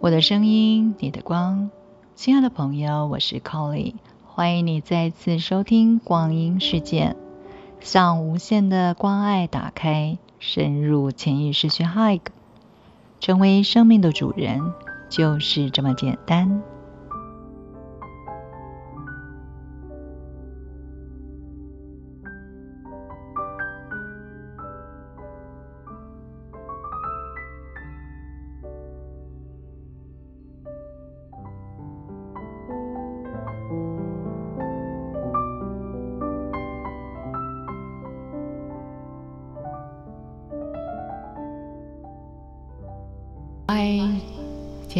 我的声音，你的光，亲爱的朋友，我是 Colly，欢迎你再次收听光阴世界，向无限的关爱打开，深入潜意识去 hike，成为生命的主人，就是这么简单。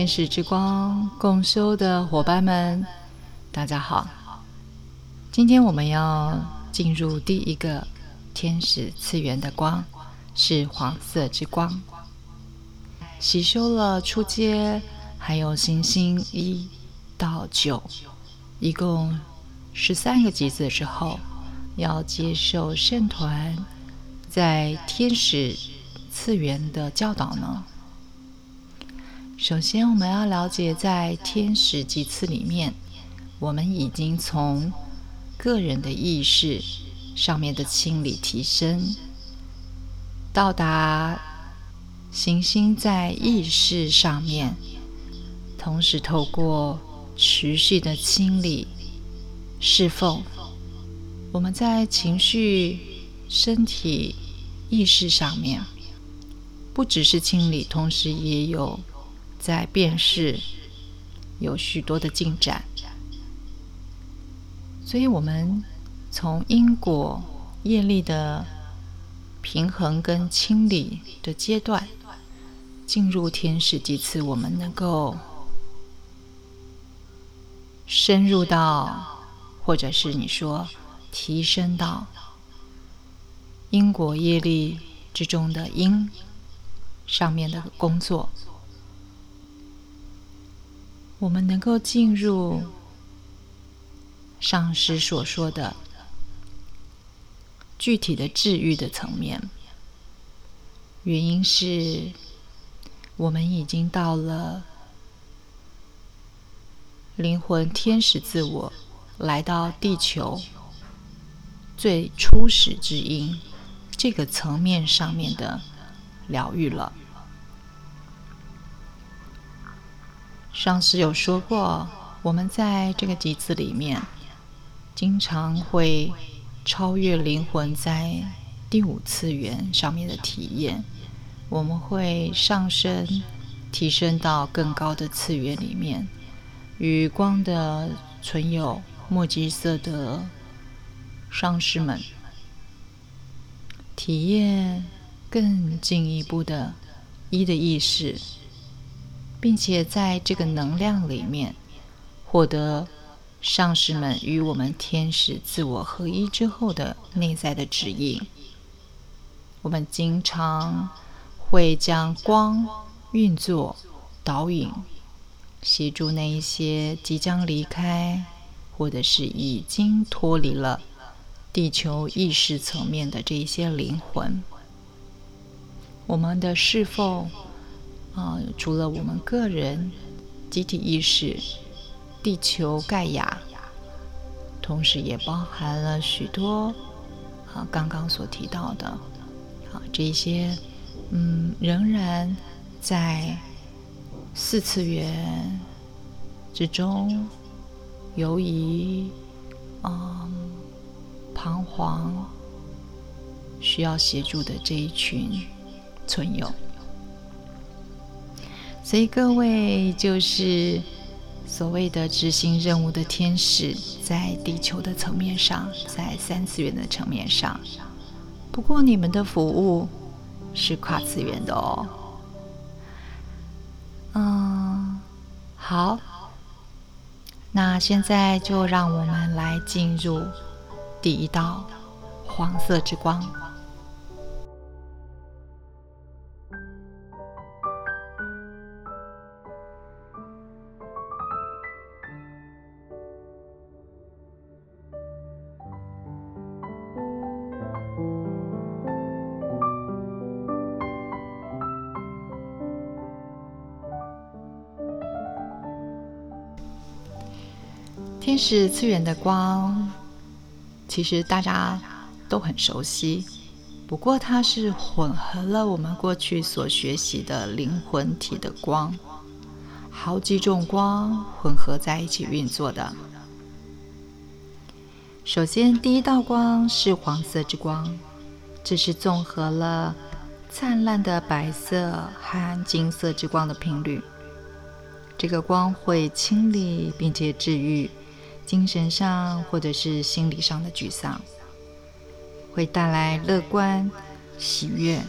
天使之光共修的伙伴们，大家好！今天我们要进入第一个天使次元的光，是黄色之光。洗修了初阶，还有行星一到九，一共十三个级次之后，要接受圣团在天使次元的教导呢。首先，我们要了解，在天使级次里面，我们已经从个人的意识上面的清理提升，到达行星在意识上面，同时透过持续的清理、侍奉，我们在情绪、身体、意识上面，不只是清理，同时也有。在辨识有许多的进展，所以我们从因果业力的平衡跟清理的阶段，进入天使几次，我们能够深入到，或者是你说提升到因果业力之中的因上面的工作。我们能够进入上师所说的具体的治愈的层面，原因是我们已经到了灵魂天使自我来到地球最初始之因这个层面上面的疗愈了。上师有说过，我们在这个集子里面，经常会超越灵魂在第五次元上面的体验。我们会上升，提升到更高的次元里面，与光的存有墨吉色的上师们，体验更进一步的一的意识。并且在这个能量里面获得上师们与我们天使自我合一之后的内在的指引。我们经常会将光运作、导引，协助那一些即将离开或者是已经脱离了地球意识层面的这一些灵魂。我们的侍奉。啊，除了我们个人集体意识、地球盖亚，同时也包含了许多啊刚刚所提到的啊这些嗯仍然在四次元之中游移、嗯彷徨、需要协助的这一群存有。所以各位就是所谓的执行任务的天使，在地球的层面上，在三次元的层面上。不过你们的服务是跨次元的哦。嗯，好，那现在就让我们来进入第一道黄色之光。是次元的光，其实大家都很熟悉，不过它是混合了我们过去所学习的灵魂体的光，好几种光混合在一起运作的。首先，第一道光是黄色之光，这是综合了灿烂的白色和金色之光的频率。这个光会清理并且治愈。精神上或者是心理上的沮丧，会带来乐观、喜悦。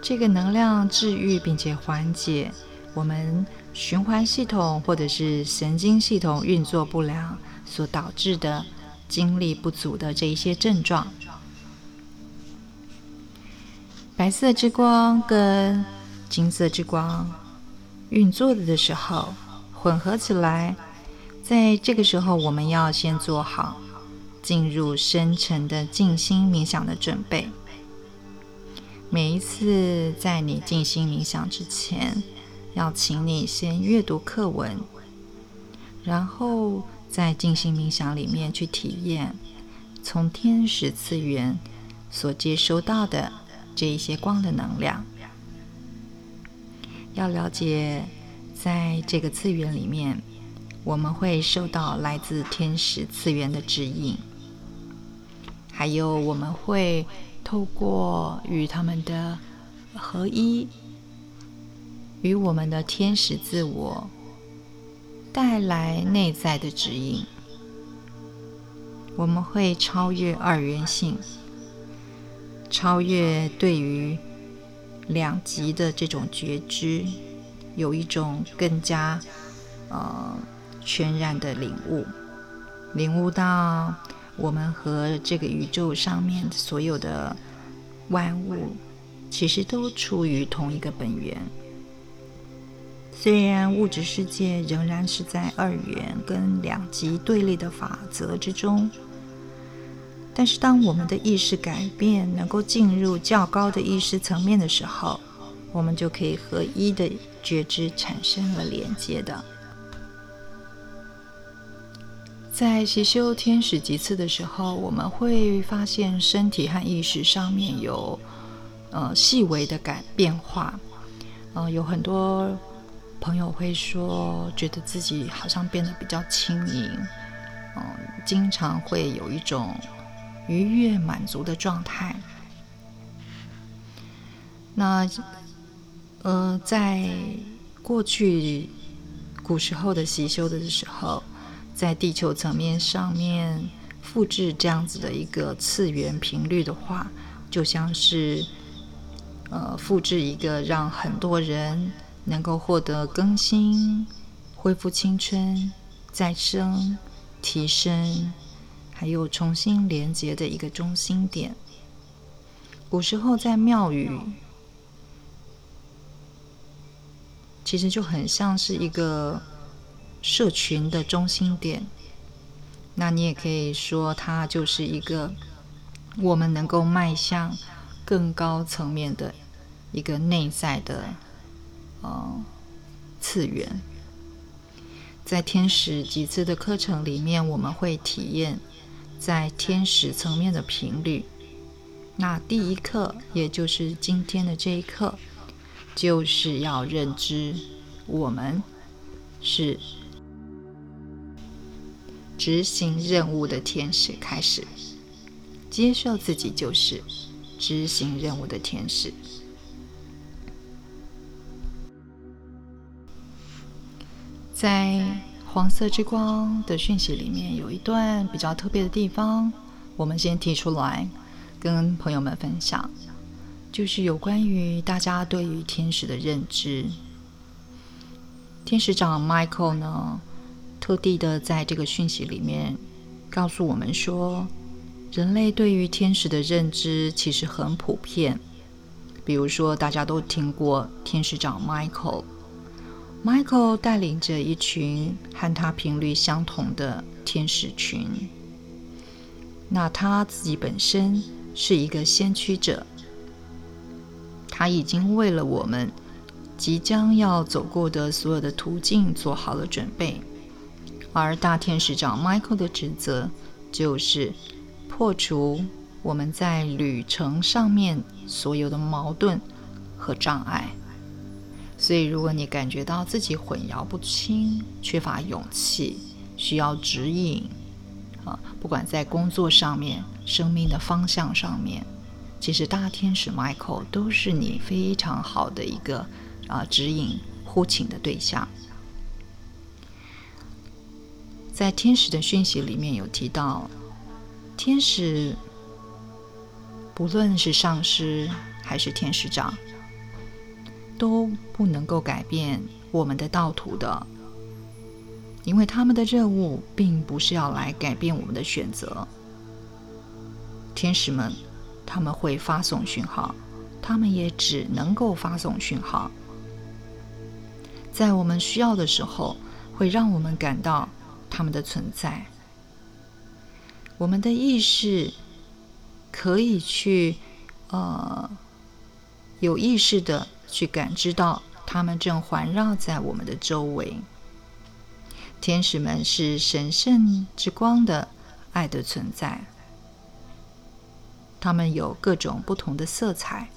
这个能量治愈并且缓解我们循环系统或者是神经系统运作不良所导致的精力不足的这一些症状。白色之光跟金色之光运作的时候，混合起来。在这个时候，我们要先做好进入深沉的静心冥想的准备。每一次在你静心冥想之前，要请你先阅读课文，然后在静心冥想里面去体验从天使次元所接收到的这一些光的能量。要了解，在这个次元里面。我们会受到来自天使次元的指引，还有我们会透过与他们的合一，与我们的天使自我带来内在的指引。我们会超越二元性，超越对于两极的这种觉知，有一种更加呃。全然的领悟，领悟到我们和这个宇宙上面所有的万物，其实都出于同一个本源。虽然物质世界仍然是在二元跟两极对立的法则之中，但是当我们的意识改变，能够进入较高的意识层面的时候，我们就可以和一的觉知产生了连接的。在习修天使几次的时候，我们会发现身体和意识上面有呃细微的改变化。呃，有很多朋友会说，觉得自己好像变得比较轻盈，嗯，经常会有一种愉悦满足的状态。那呃，在过去古时候的习修的时候。在地球层面上面复制这样子的一个次元频率的话，就像是呃复制一个让很多人能够获得更新、恢复青春、再生、提升，还有重新连接的一个中心点。古时候在庙宇，其实就很像是一个。社群的中心点，那你也可以说，它就是一个我们能够迈向更高层面的一个内在的呃次元。在天使几次的课程里面，我们会体验在天使层面的频率。那第一课，也就是今天的这一课，就是要认知我们是。执行任务的天使开始接受自己，就是执行任务的天使。在黄色之光的讯息里面，有一段比较特别的地方，我们先提出来跟朋友们分享，就是有关于大家对于天使的认知。天使长 Michael 呢？特地的在这个讯息里面告诉我们说，人类对于天使的认知其实很普遍。比如说，大家都听过天使长 Michael，Michael 带领着一群和他频率相同的天使群。那他自己本身是一个先驱者，他已经为了我们即将要走过的所有的途径做好了准备。而大天使长 Michael 的职责就是破除我们在旅程上面所有的矛盾和障碍。所以，如果你感觉到自己混淆不清、缺乏勇气、需要指引，啊，不管在工作上面、生命的方向上面，其实大天使 Michael 都是你非常好的一个啊指引、呼请的对象。在天使的讯息里面有提到，天使不论是上师还是天使长，都不能够改变我们的道途的，因为他们的任务并不是要来改变我们的选择。天使们他们会发送讯号，他们也只能够发送讯号，在我们需要的时候，会让我们感到。他们的存在，我们的意识可以去呃有意识的去感知到，他们正环绕在我们的周围。天使们是神圣之光的爱的存在，他们有各种不同的色彩，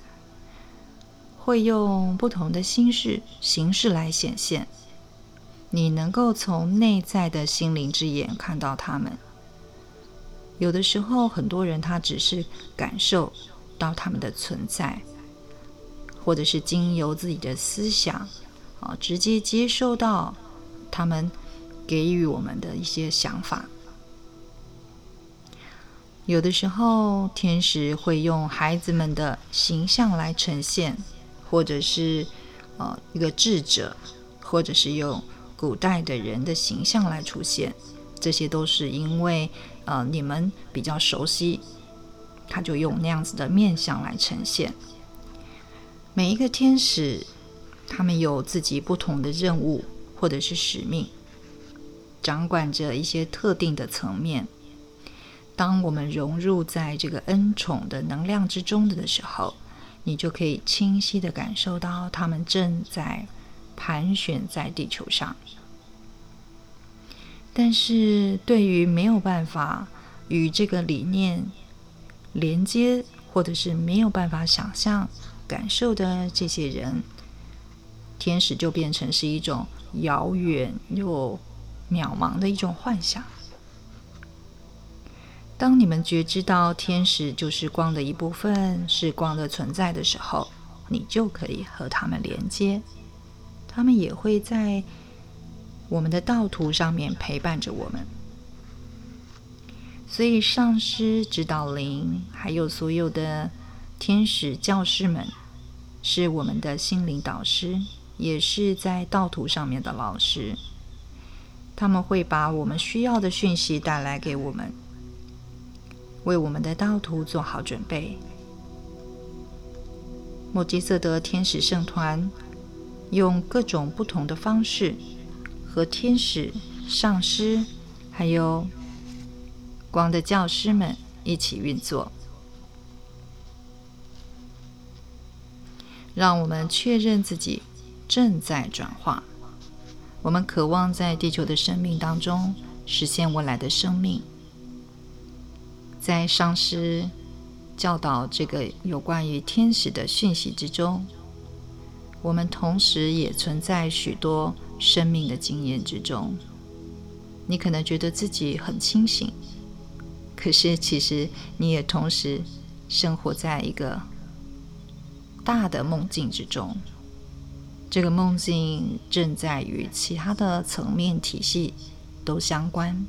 会用不同的形式形式来显现。你能够从内在的心灵之眼看到他们。有的时候，很多人他只是感受到他们的存在，或者是经由自己的思想啊，直接接受到他们给予我们的一些想法。有的时候，天使会用孩子们的形象来呈现，或者是呃一个智者，或者是用。古代的人的形象来出现，这些都是因为呃你们比较熟悉，他就用那样子的面相来呈现。每一个天使，他们有自己不同的任务或者是使命，掌管着一些特定的层面。当我们融入在这个恩宠的能量之中的时候，你就可以清晰的感受到他们正在。盘旋在地球上，但是对于没有办法与这个理念连接，或者是没有办法想象、感受的这些人，天使就变成是一种遥远又渺茫的一种幻想。当你们觉知到天使就是光的一部分，是光的存在的时候，你就可以和他们连接。他们也会在我们的道途上面陪伴着我们，所以上师、指导灵，还有所有的天使教师们，是我们的心灵导师，也是在道途上面的老师。他们会把我们需要的讯息带来给我们，为我们的道途做好准备。莫吉瑟德天使圣团。用各种不同的方式和天使、上师，还有光的教师们一起运作，让我们确认自己正在转化。我们渴望在地球的生命当中实现未来的生命。在上师教导这个有关于天使的讯息之中。我们同时也存在许多生命的经验之中。你可能觉得自己很清醒，可是其实你也同时生活在一个大的梦境之中。这个梦境正在与其他的层面体系都相关，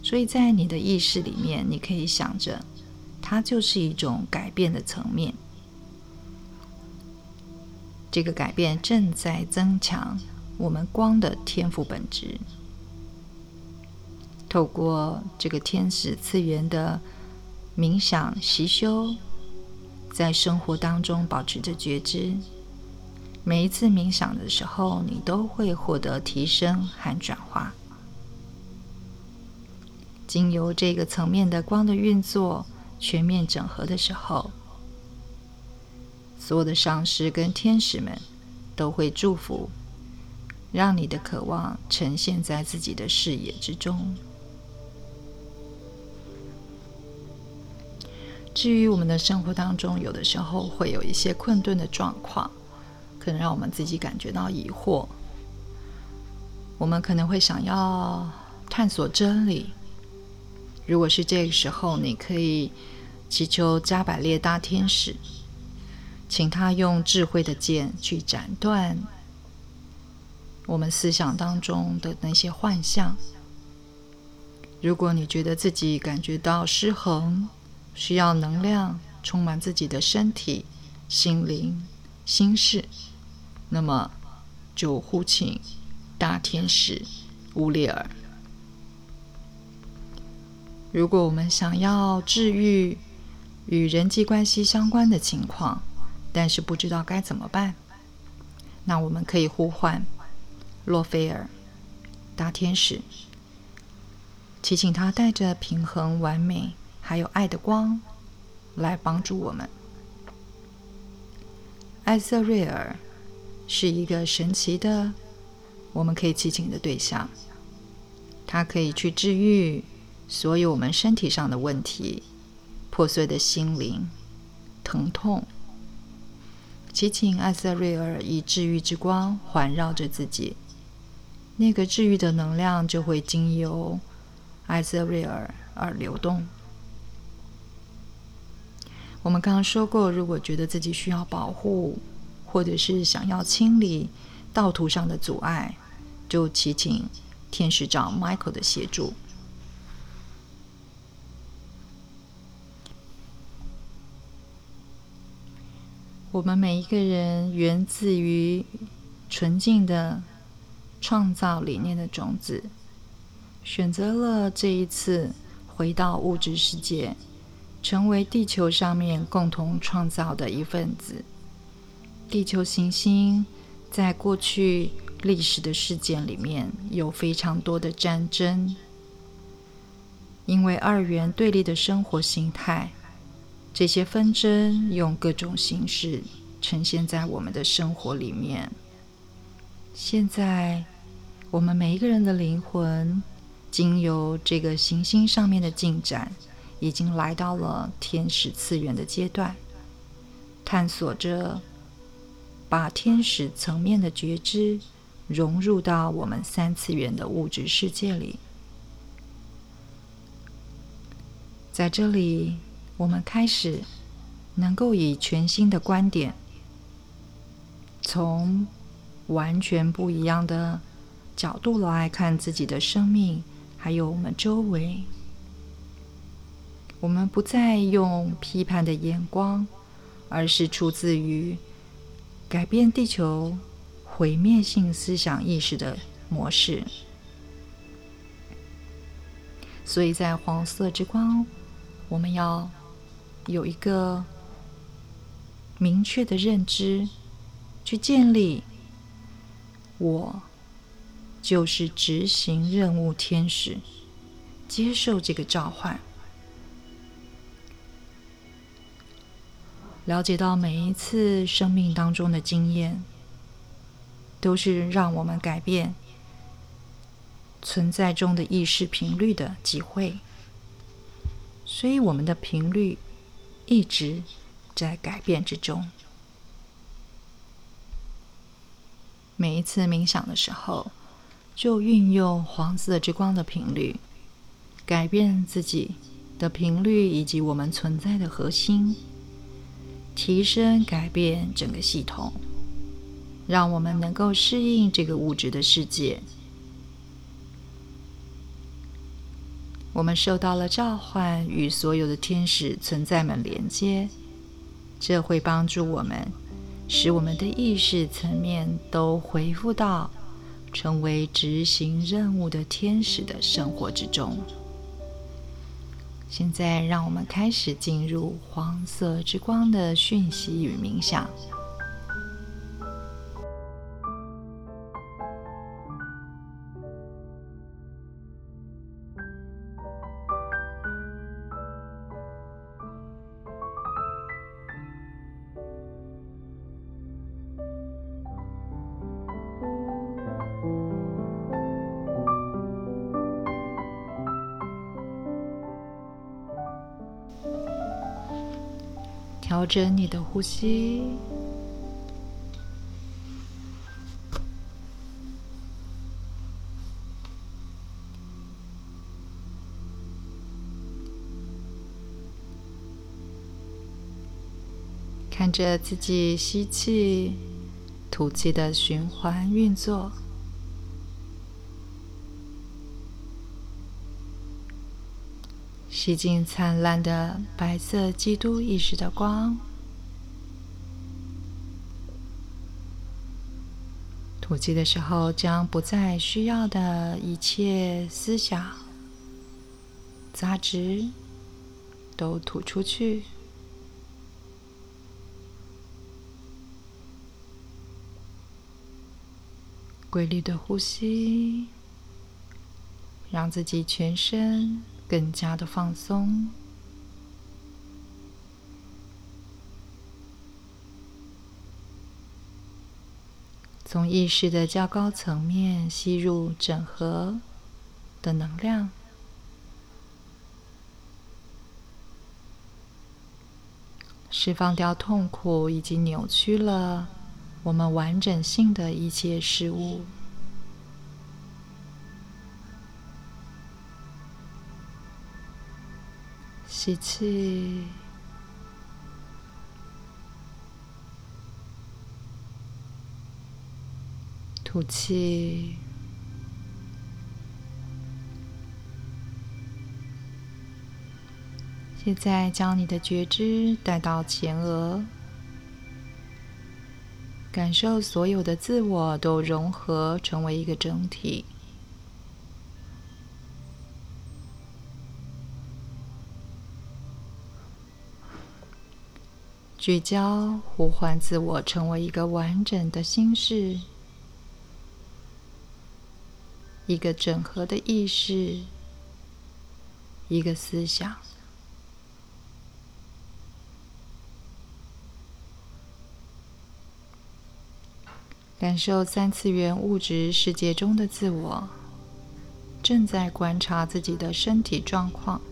所以在你的意识里面，你可以想着，它就是一种改变的层面。这个改变正在增强我们光的天赋本质。透过这个天使次元的冥想习修，在生活当中保持着觉知。每一次冥想的时候，你都会获得提升和转化。经由这个层面的光的运作全面整合的时候。所有的上师跟天使们都会祝福让你的渴望呈现在自己的视野之中。至于我们的生活当中，有的时候会有一些困顿的状况，可能让我们自己感觉到疑惑。我们可能会想要探索真理。如果是这个时候，你可以祈求加百列大天使，请他用智慧的剑去斩断我们思想当中的那些幻象。如果你觉得自己感觉到失衡，需要能量充满自己的身体、心灵、心事，那么就呼请大天使乌列尔。如果我们想要治愈与人际关系相关的情况，但是不知道该怎么办，那我们可以呼唤洛菲尔大天使，祈请他带着平衡、完美。还有爱的光来帮助我们。艾瑟瑞尔是一个神奇的，我们可以祈请的对象。它可以去治愈所有我们身体上的问题、破碎的心灵、疼痛。祈请艾瑟瑞尔以治愈之光环绕着自己，那个治愈的能量就会经由艾瑟瑞尔而流动。我们刚刚说过，如果觉得自己需要保护，或者是想要清理道途上的阻碍，就祈请天使长 Michael 的协助。我们每一个人源自于纯净的创造理念的种子，选择了这一次回到物质世界。成为地球上面共同创造的一份子。地球行星在过去历史的事件里面有非常多的战争，因为二元对立的生活形态，这些纷争用各种形式呈现在我们的生活里面。现在，我们每一个人的灵魂，经由这个行星上面的进展。已经来到了天使次元的阶段，探索着把天使层面的觉知融入到我们三次元的物质世界里。在这里，我们开始能够以全新的观点，从完全不一样的角度来看自己的生命，还有我们周围。我们不再用批判的眼光，而是出自于改变地球毁灭性思想意识的模式。所以在黄色之光，我们要有一个明确的认知，去建立我就是执行任务天使，接受这个召唤。了解到每一次生命当中的经验，都是让我们改变存在中的意识频率的机会，所以我们的频率一直在改变之中。每一次冥想的时候，就运用黄色之光的频率，改变自己的频率以及我们存在的核心。提升、改变整个系统，让我们能够适应这个物质的世界。我们受到了召唤，与所有的天使存在们连接，这会帮助我们，使我们的意识层面都恢复到成为执行任务的天使的生活之中。现在，让我们开始进入黄色之光的讯息与冥想。调整你的呼吸。看着自己吸气、吐气的循环运作，吸进灿烂的白色基督意识的光，吐气的时候，将不再需要的一切思想、杂质都吐出去。规律的呼吸，让自己全身更加的放松。从意识的较高层面吸入整合的能量，释放掉痛苦以及扭曲了。我们完整性的一切事物，吸气，吐气。现在，将你的觉知带到前额。感受所有的自我都融合成为一个整体，聚焦呼唤自我成为一个完整的心事，一个整合的意识，一个思想。感受三次元物质世界中的自我，正在观察自己的身体状况。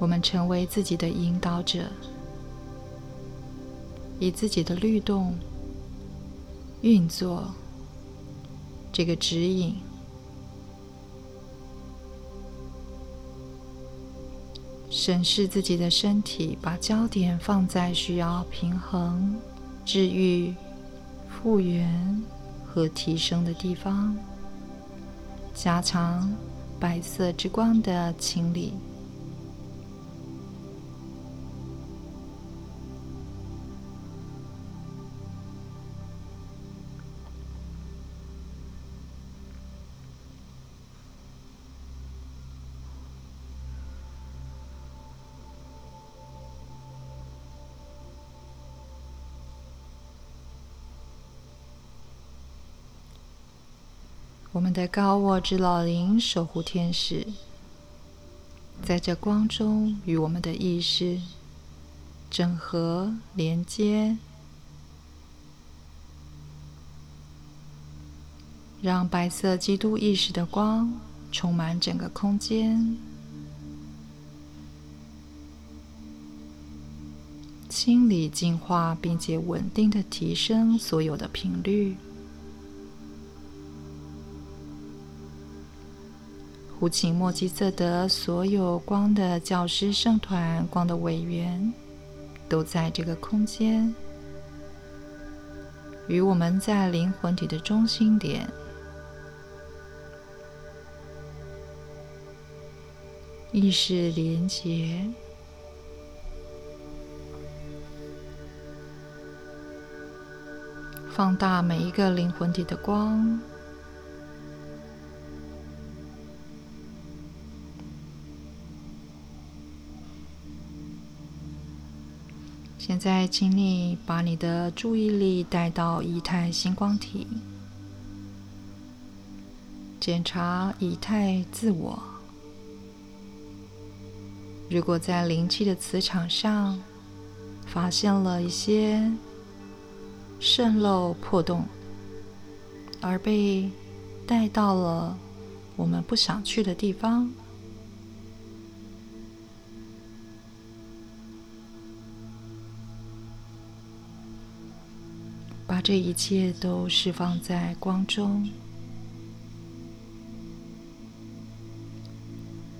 我们成为自己的引导者，以自己的律动运作这个指引。审视自己的身体，把焦点放在需要平衡、治愈、复原和提升的地方，加强白色之光的清理。我们的高我之老灵守护天使，在这光中与我们的意识整合连接，让白色基督意识的光充满整个空间，清理、净化，并且稳定的提升所有的频率。胡琴莫基瑟德所有光的教师圣团光的委员都在这个空间，与我们在灵魂体的中心点意识连接，放大每一个灵魂体的光。现在，请你把你的注意力带到以太星光体，检查以太自我。如果在灵气的磁场上发现了一些渗漏破洞，而被带到了我们不想去的地方，这一切都释放在光中。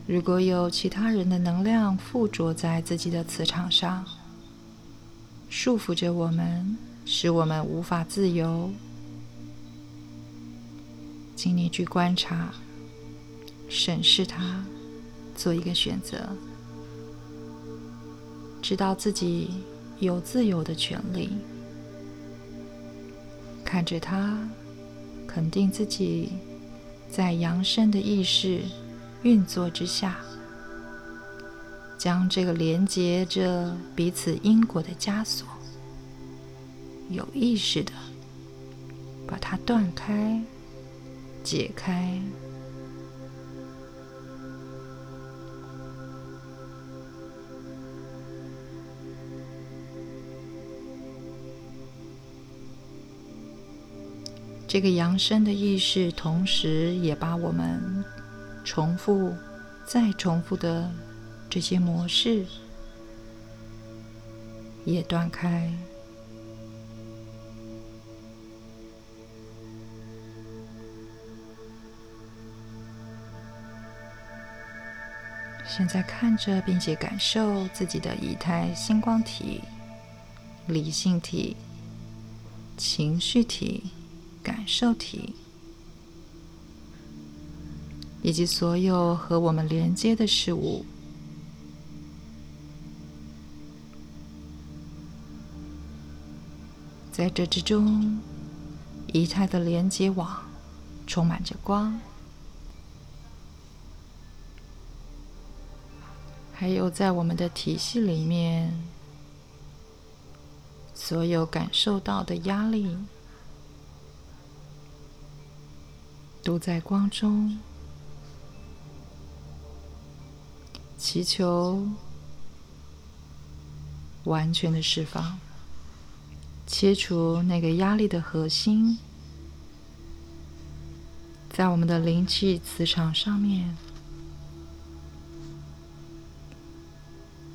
如果有其他人的能量附着在自己的磁场上，束缚着我们，使我们无法自由，请你去观察、审视它，做一个选择，知道自己有自由的权利。看着他，肯定自己在扬升的意识。运作之下，将这个连接着彼此因果的枷锁，有意识的把它断开、解开。这个扬升的意识，同时也把我们。重复、再重复的这些模式也断开。现在看着并且感受自己的仪态星光体、理性体、情绪体、感受体。以及所有和我们连接的事物，在这之中，仪态的连接网充满着光，还有在我们的体系里面，所有感受到的压力，都在光中。祈求完全的释放，切除那个压力的核心，在我们的灵气磁场上面，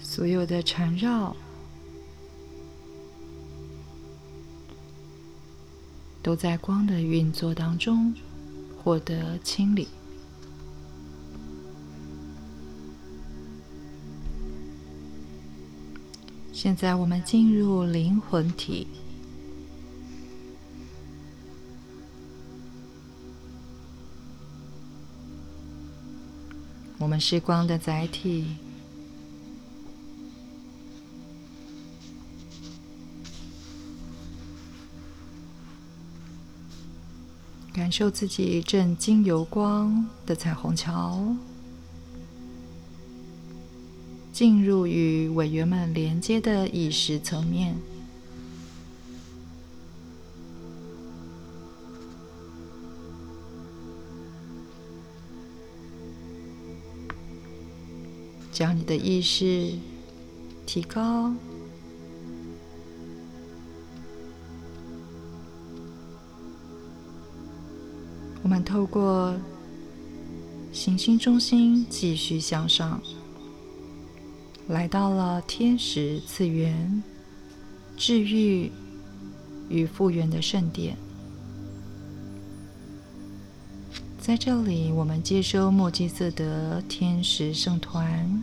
所有的缠绕都在光的运作当中获得清理。现在我们进入灵魂体，我们是光的载体，感受自己正经由光的彩虹桥。进入与委员们连接的意识层面，将你的意识提高。们透过行星中心继续向上。来到了天使次元，治愈与复原的圣殿，在这里，我们接收墨基色德天使圣团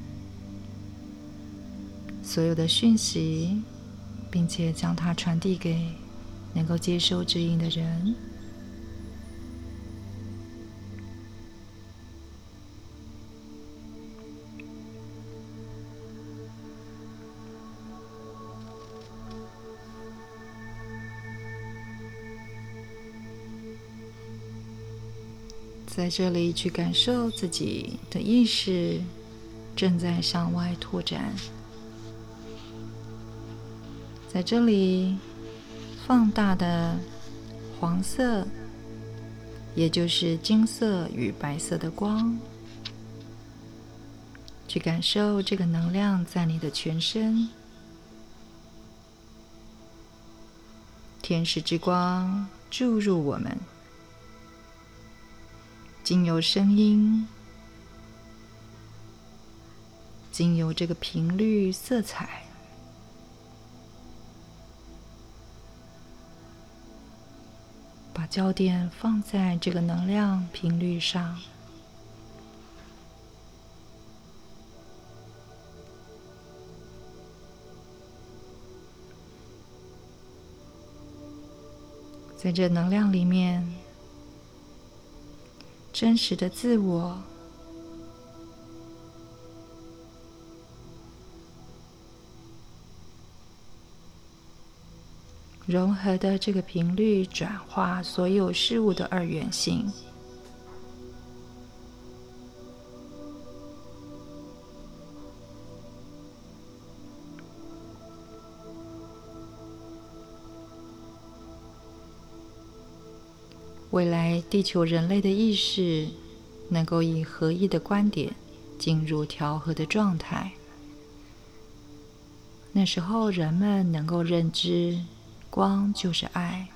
所有的讯息，并且将它传递给能够接收指引的人。在这里去感受自己的意识正在向外拓展，在这里放大的黄色，也就是金色与白色的光，去感受这个能量在你的全身，天使之光注入我们。经由声音，经由这个频率、色彩，把焦点放在这个能量频率上。在这能量里面，真实的自我融合的这个频率，转化所有事物的二元性。未来，地球人类的意识能够以合一的观点进入调和的状态。那时候，人们能够认知光就是爱，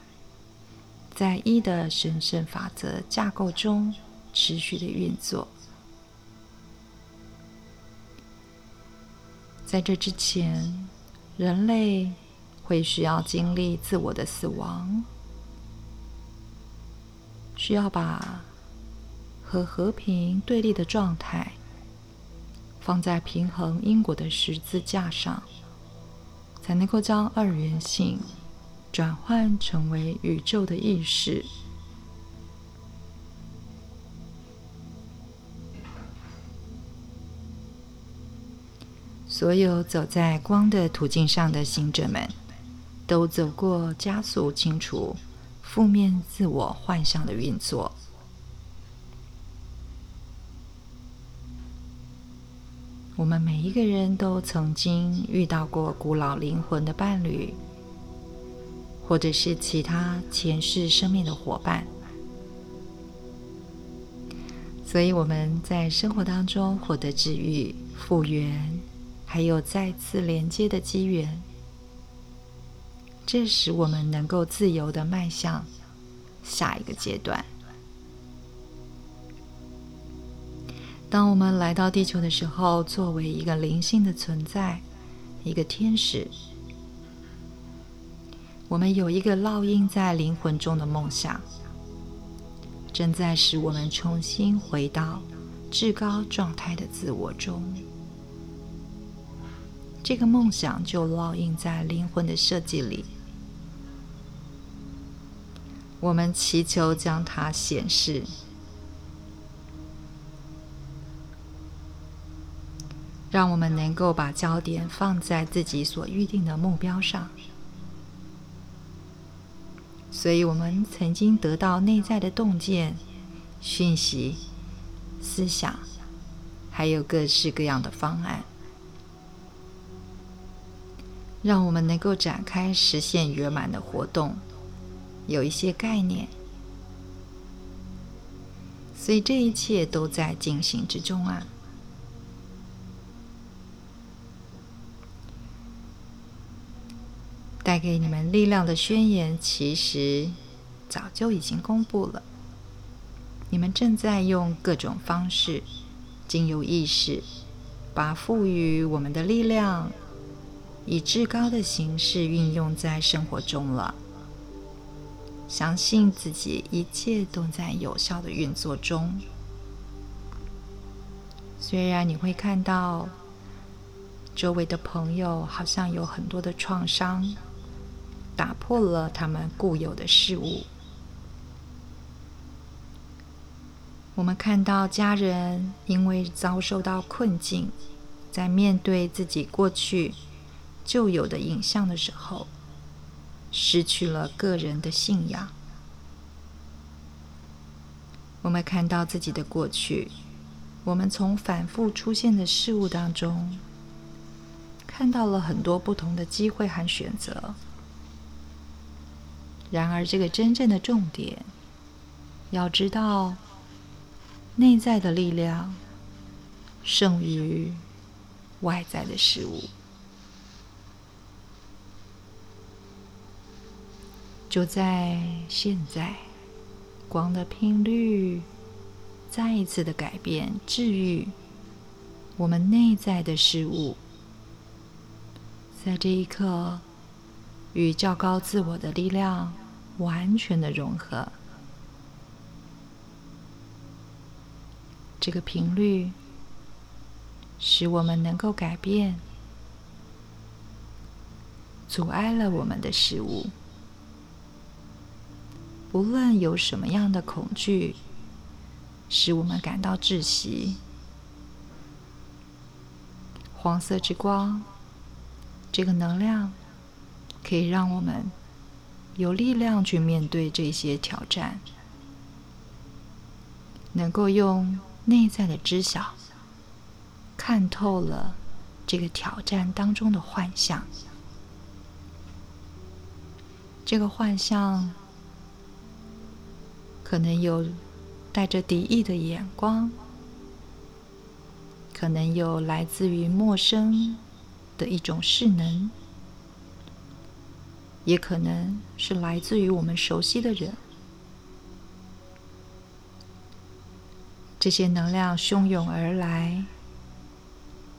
在一的神圣法则架构中持续的运作。在这之前，人类会需要经历自我的死亡。需要把和和平对立的状态放在平衡因果的十字架上，才能够将二元性转换成为宇宙的意识。所有走在光的途径上的行者们，都走过加速清除。负面自我幻象的运作。我们每一个人都曾经遇到过古老灵魂的伴侣，或者是其他前世生命的伙伴，所以我们在生活当中获得治愈、复原，还有再次连接的机缘。这使我们能够自由的迈向下一个阶段。当我们来到地球的时候，作为一个灵性的存在，一个天使，我们有一个烙印在灵魂中的梦想，正在使我们重新回到至高状态的自我中。这个梦想就烙印在灵魂的设计里。我们祈求将它显示，让我们能够把焦点放在自己所预定的目标上。所以，我们曾经得到内在的洞见、讯息、思想，还有各式各样的方案，让我们能够展开实现圆满的活动。有一些概念，所以这一切都在进行之中啊！带给你们力量的宣言，其实早就已经公布了。你们正在用各种方式，经由意识，把赋予我们的力量，以至高的形式运用在生活中了。相信自己，一切都在有效的运作中。虽然你会看到周围的朋友好像有很多的创伤，打破了他们固有的事物。我们看到家人因为遭受到困境，在面对自己过去旧有的影像的时候。失去了个人的信仰。我们看到自己的过去，我们从反复出现的事物当中，看到了很多不同的机会和选择。然而，这个真正的重点，要知道，内在的力量胜于外在的事物。就在现在光的频率再一次的改变治愈我们内在的事物。在这一刻与较高自我的力量完全的融合。这个频率使我们能够改变阻碍了我们的事物。无论有什么样的恐惧，使我们感到窒息，黄色之光，这个能量可以让我们有力量去面对这些挑战，能够用内在的知晓看透了这个挑战当中的幻象，这个幻象。可能有带着敌意的眼光，可能有来自于陌生的一种势能，也可能是来自于我们熟悉的人。这些能量汹涌而来，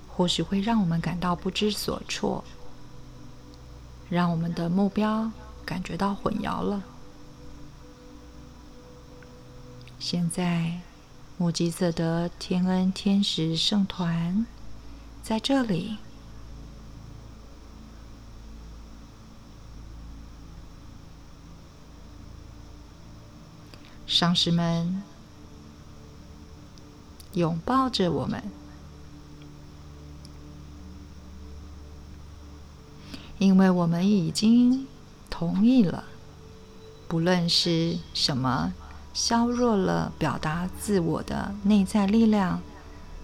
或许会让我们感到不知所措，让我们的目标感觉到混淆了。现在，目吉色德天恩天使圣团在这里，上师们拥抱着我们，因为我们已经同意了，不论是什么。削弱了表达自我的内在力量，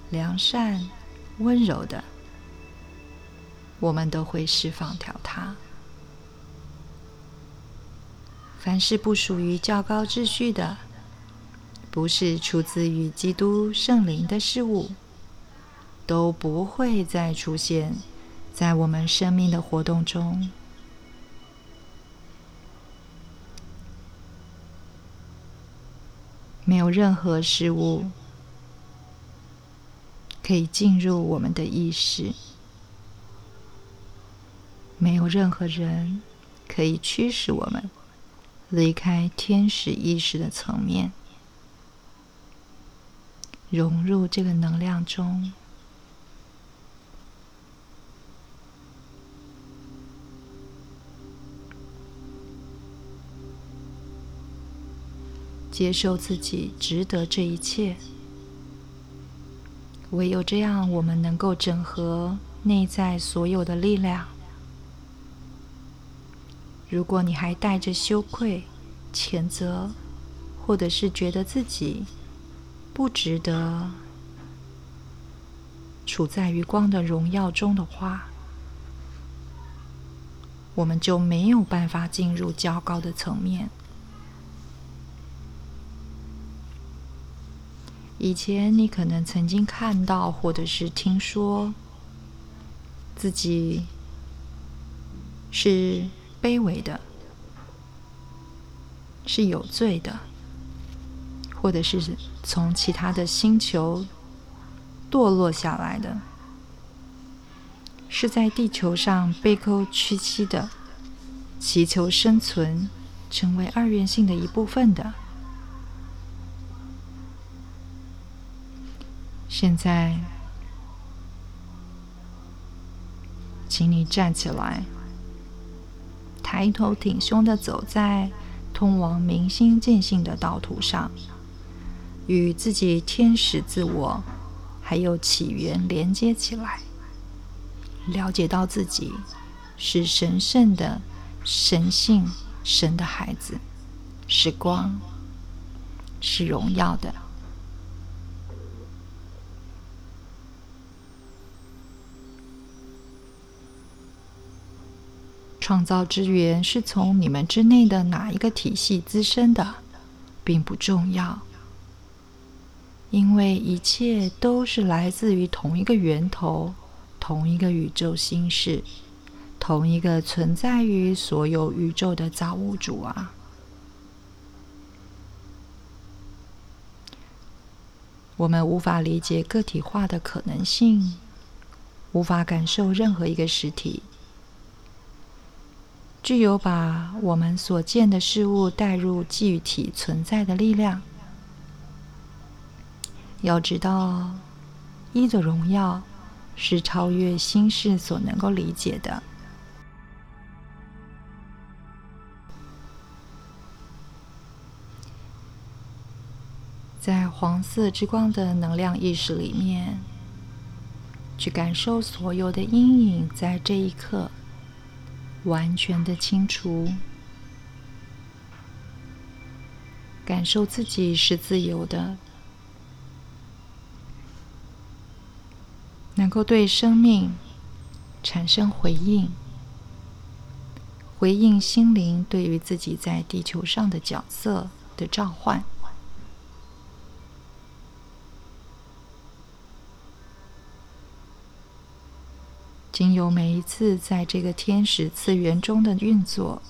良善、温柔的，我们都会释放掉它。凡是不属于较高秩序的，不是出自于基督圣灵的事物，都不会再出现在我们生命的活动中。没有任何事物可以进入我们的意识，没有任何人可以驱使我们离开天使意识的层面，融入这个能量中。接受自己值得这一切，唯有这样，我们能够整合内在所有的力量。如果你还带着羞愧、谴责，或者是觉得自己不值得处在于光的荣耀中的话，我们就没有办法进入较高的层面。以前你可能曾经看到，或者是听说，自己是卑微的，是有罪的，或者是从其他的星球堕落下来的，是在地球上被扣屈膝的，祈求生存，成为二元性的一部分的。现在，请你站起来，抬头挺胸的走在通往明心见性的道途上，与自己天使自我还有起源连接起来，了解到自己是神圣的神性神的孩子，是光，是荣耀的。创造之源是从你们之内的哪一个体系滋生的，并不重要，因为一切都是来自于同一个源头、同一个宇宙心事、同一个存在于所有宇宙的造物主啊！我们无法理解个体化的可能性，无法感受任何一个实体。具有把我们所见的事物带入具体存在的力量，要知道，一的荣耀是超越心事所能够理解的。在黄色之光的能量意识里面，去感受所有的阴影，在这一刻完全的清除，感受自己是自由的，能够对生命产生回应，回应心灵对于自己在地球上的角色的召唤。经由每一次在这个天使次元中的运作，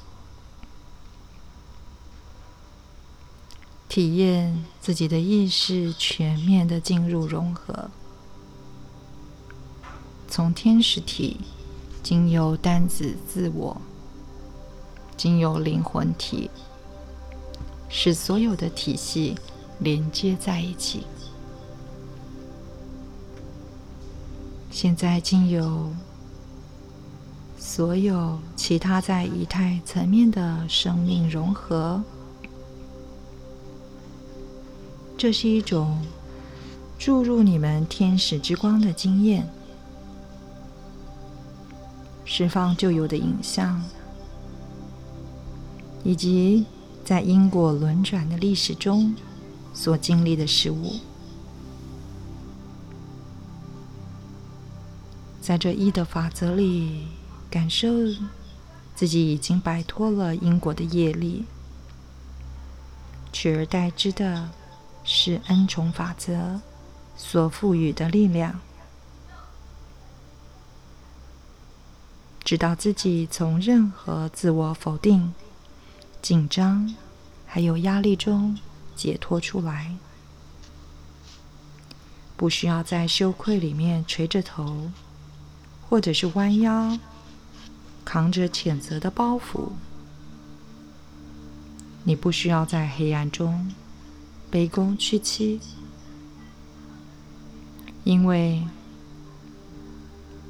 体验自己的意识全面的进入融合，从天使体经由单子自我，经由灵魂体，使所有的体系连接在一起。现在经由。所有其他在仪态层面的生命融合，这是一种注入你们天使之光的经验，释放旧有的影像，以及在因果轮转的历史中所经历的事物，在这一的法则里。感受自己已经摆脱了因果的业力，取而代之的是恩宠法则所赋予的力量。知道自己从任何自我否定、紧张还有压力中解脱出来，不需要在羞愧里面垂着头，或者是弯腰。扛着谴责的包袱，你不需要在黑暗中卑躬屈膝，因为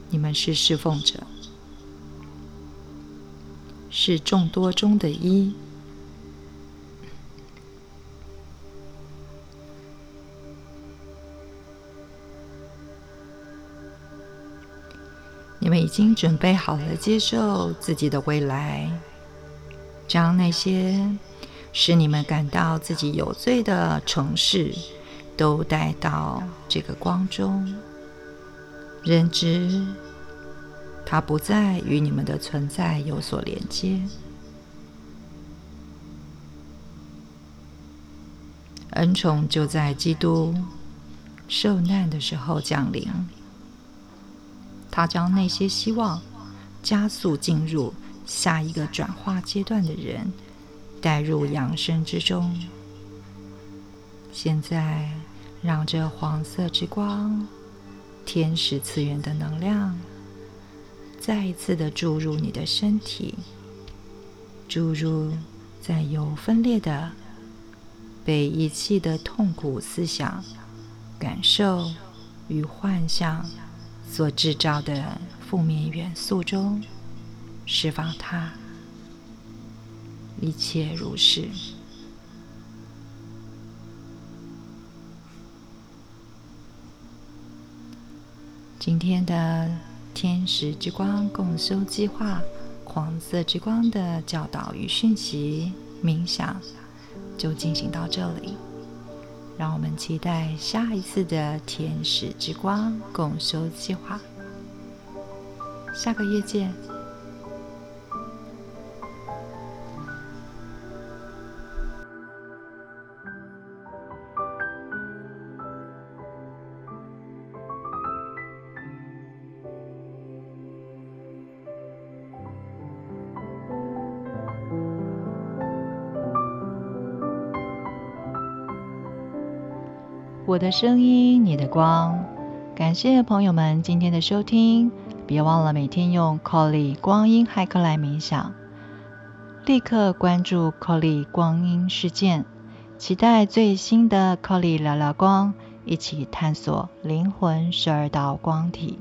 你们是侍奉者，是众多中的一。们已经准备好了接受自己的未来，将那些使你们感到自己有罪的城市都带到这个光中，认知它不再与你们的存在有所连接，恩宠就在基督受难的时候降临。他将那些希望加速进入下一个转化阶段的人带入养生之中。现在，让这黄色之光、天使次元的能量再一次的注入你的身体，注入在有分裂的、被遗弃的痛苦思想、感受与幻象。所制造的负面元素中，释放它，一切如是。今天的天使之光共修计划，黄色之光的教导与讯息冥想，就进行到这里。让我们期待下一次的天使之光共修计划。下个月见。我的声音，你的光。感谢朋友们今天的收听，别忘了每天用 Colly 光阴骇客来冥想。立刻关注 Colly 光阴事件，期待最新的 Colly 聊聊光一起探索灵魂十二道光体。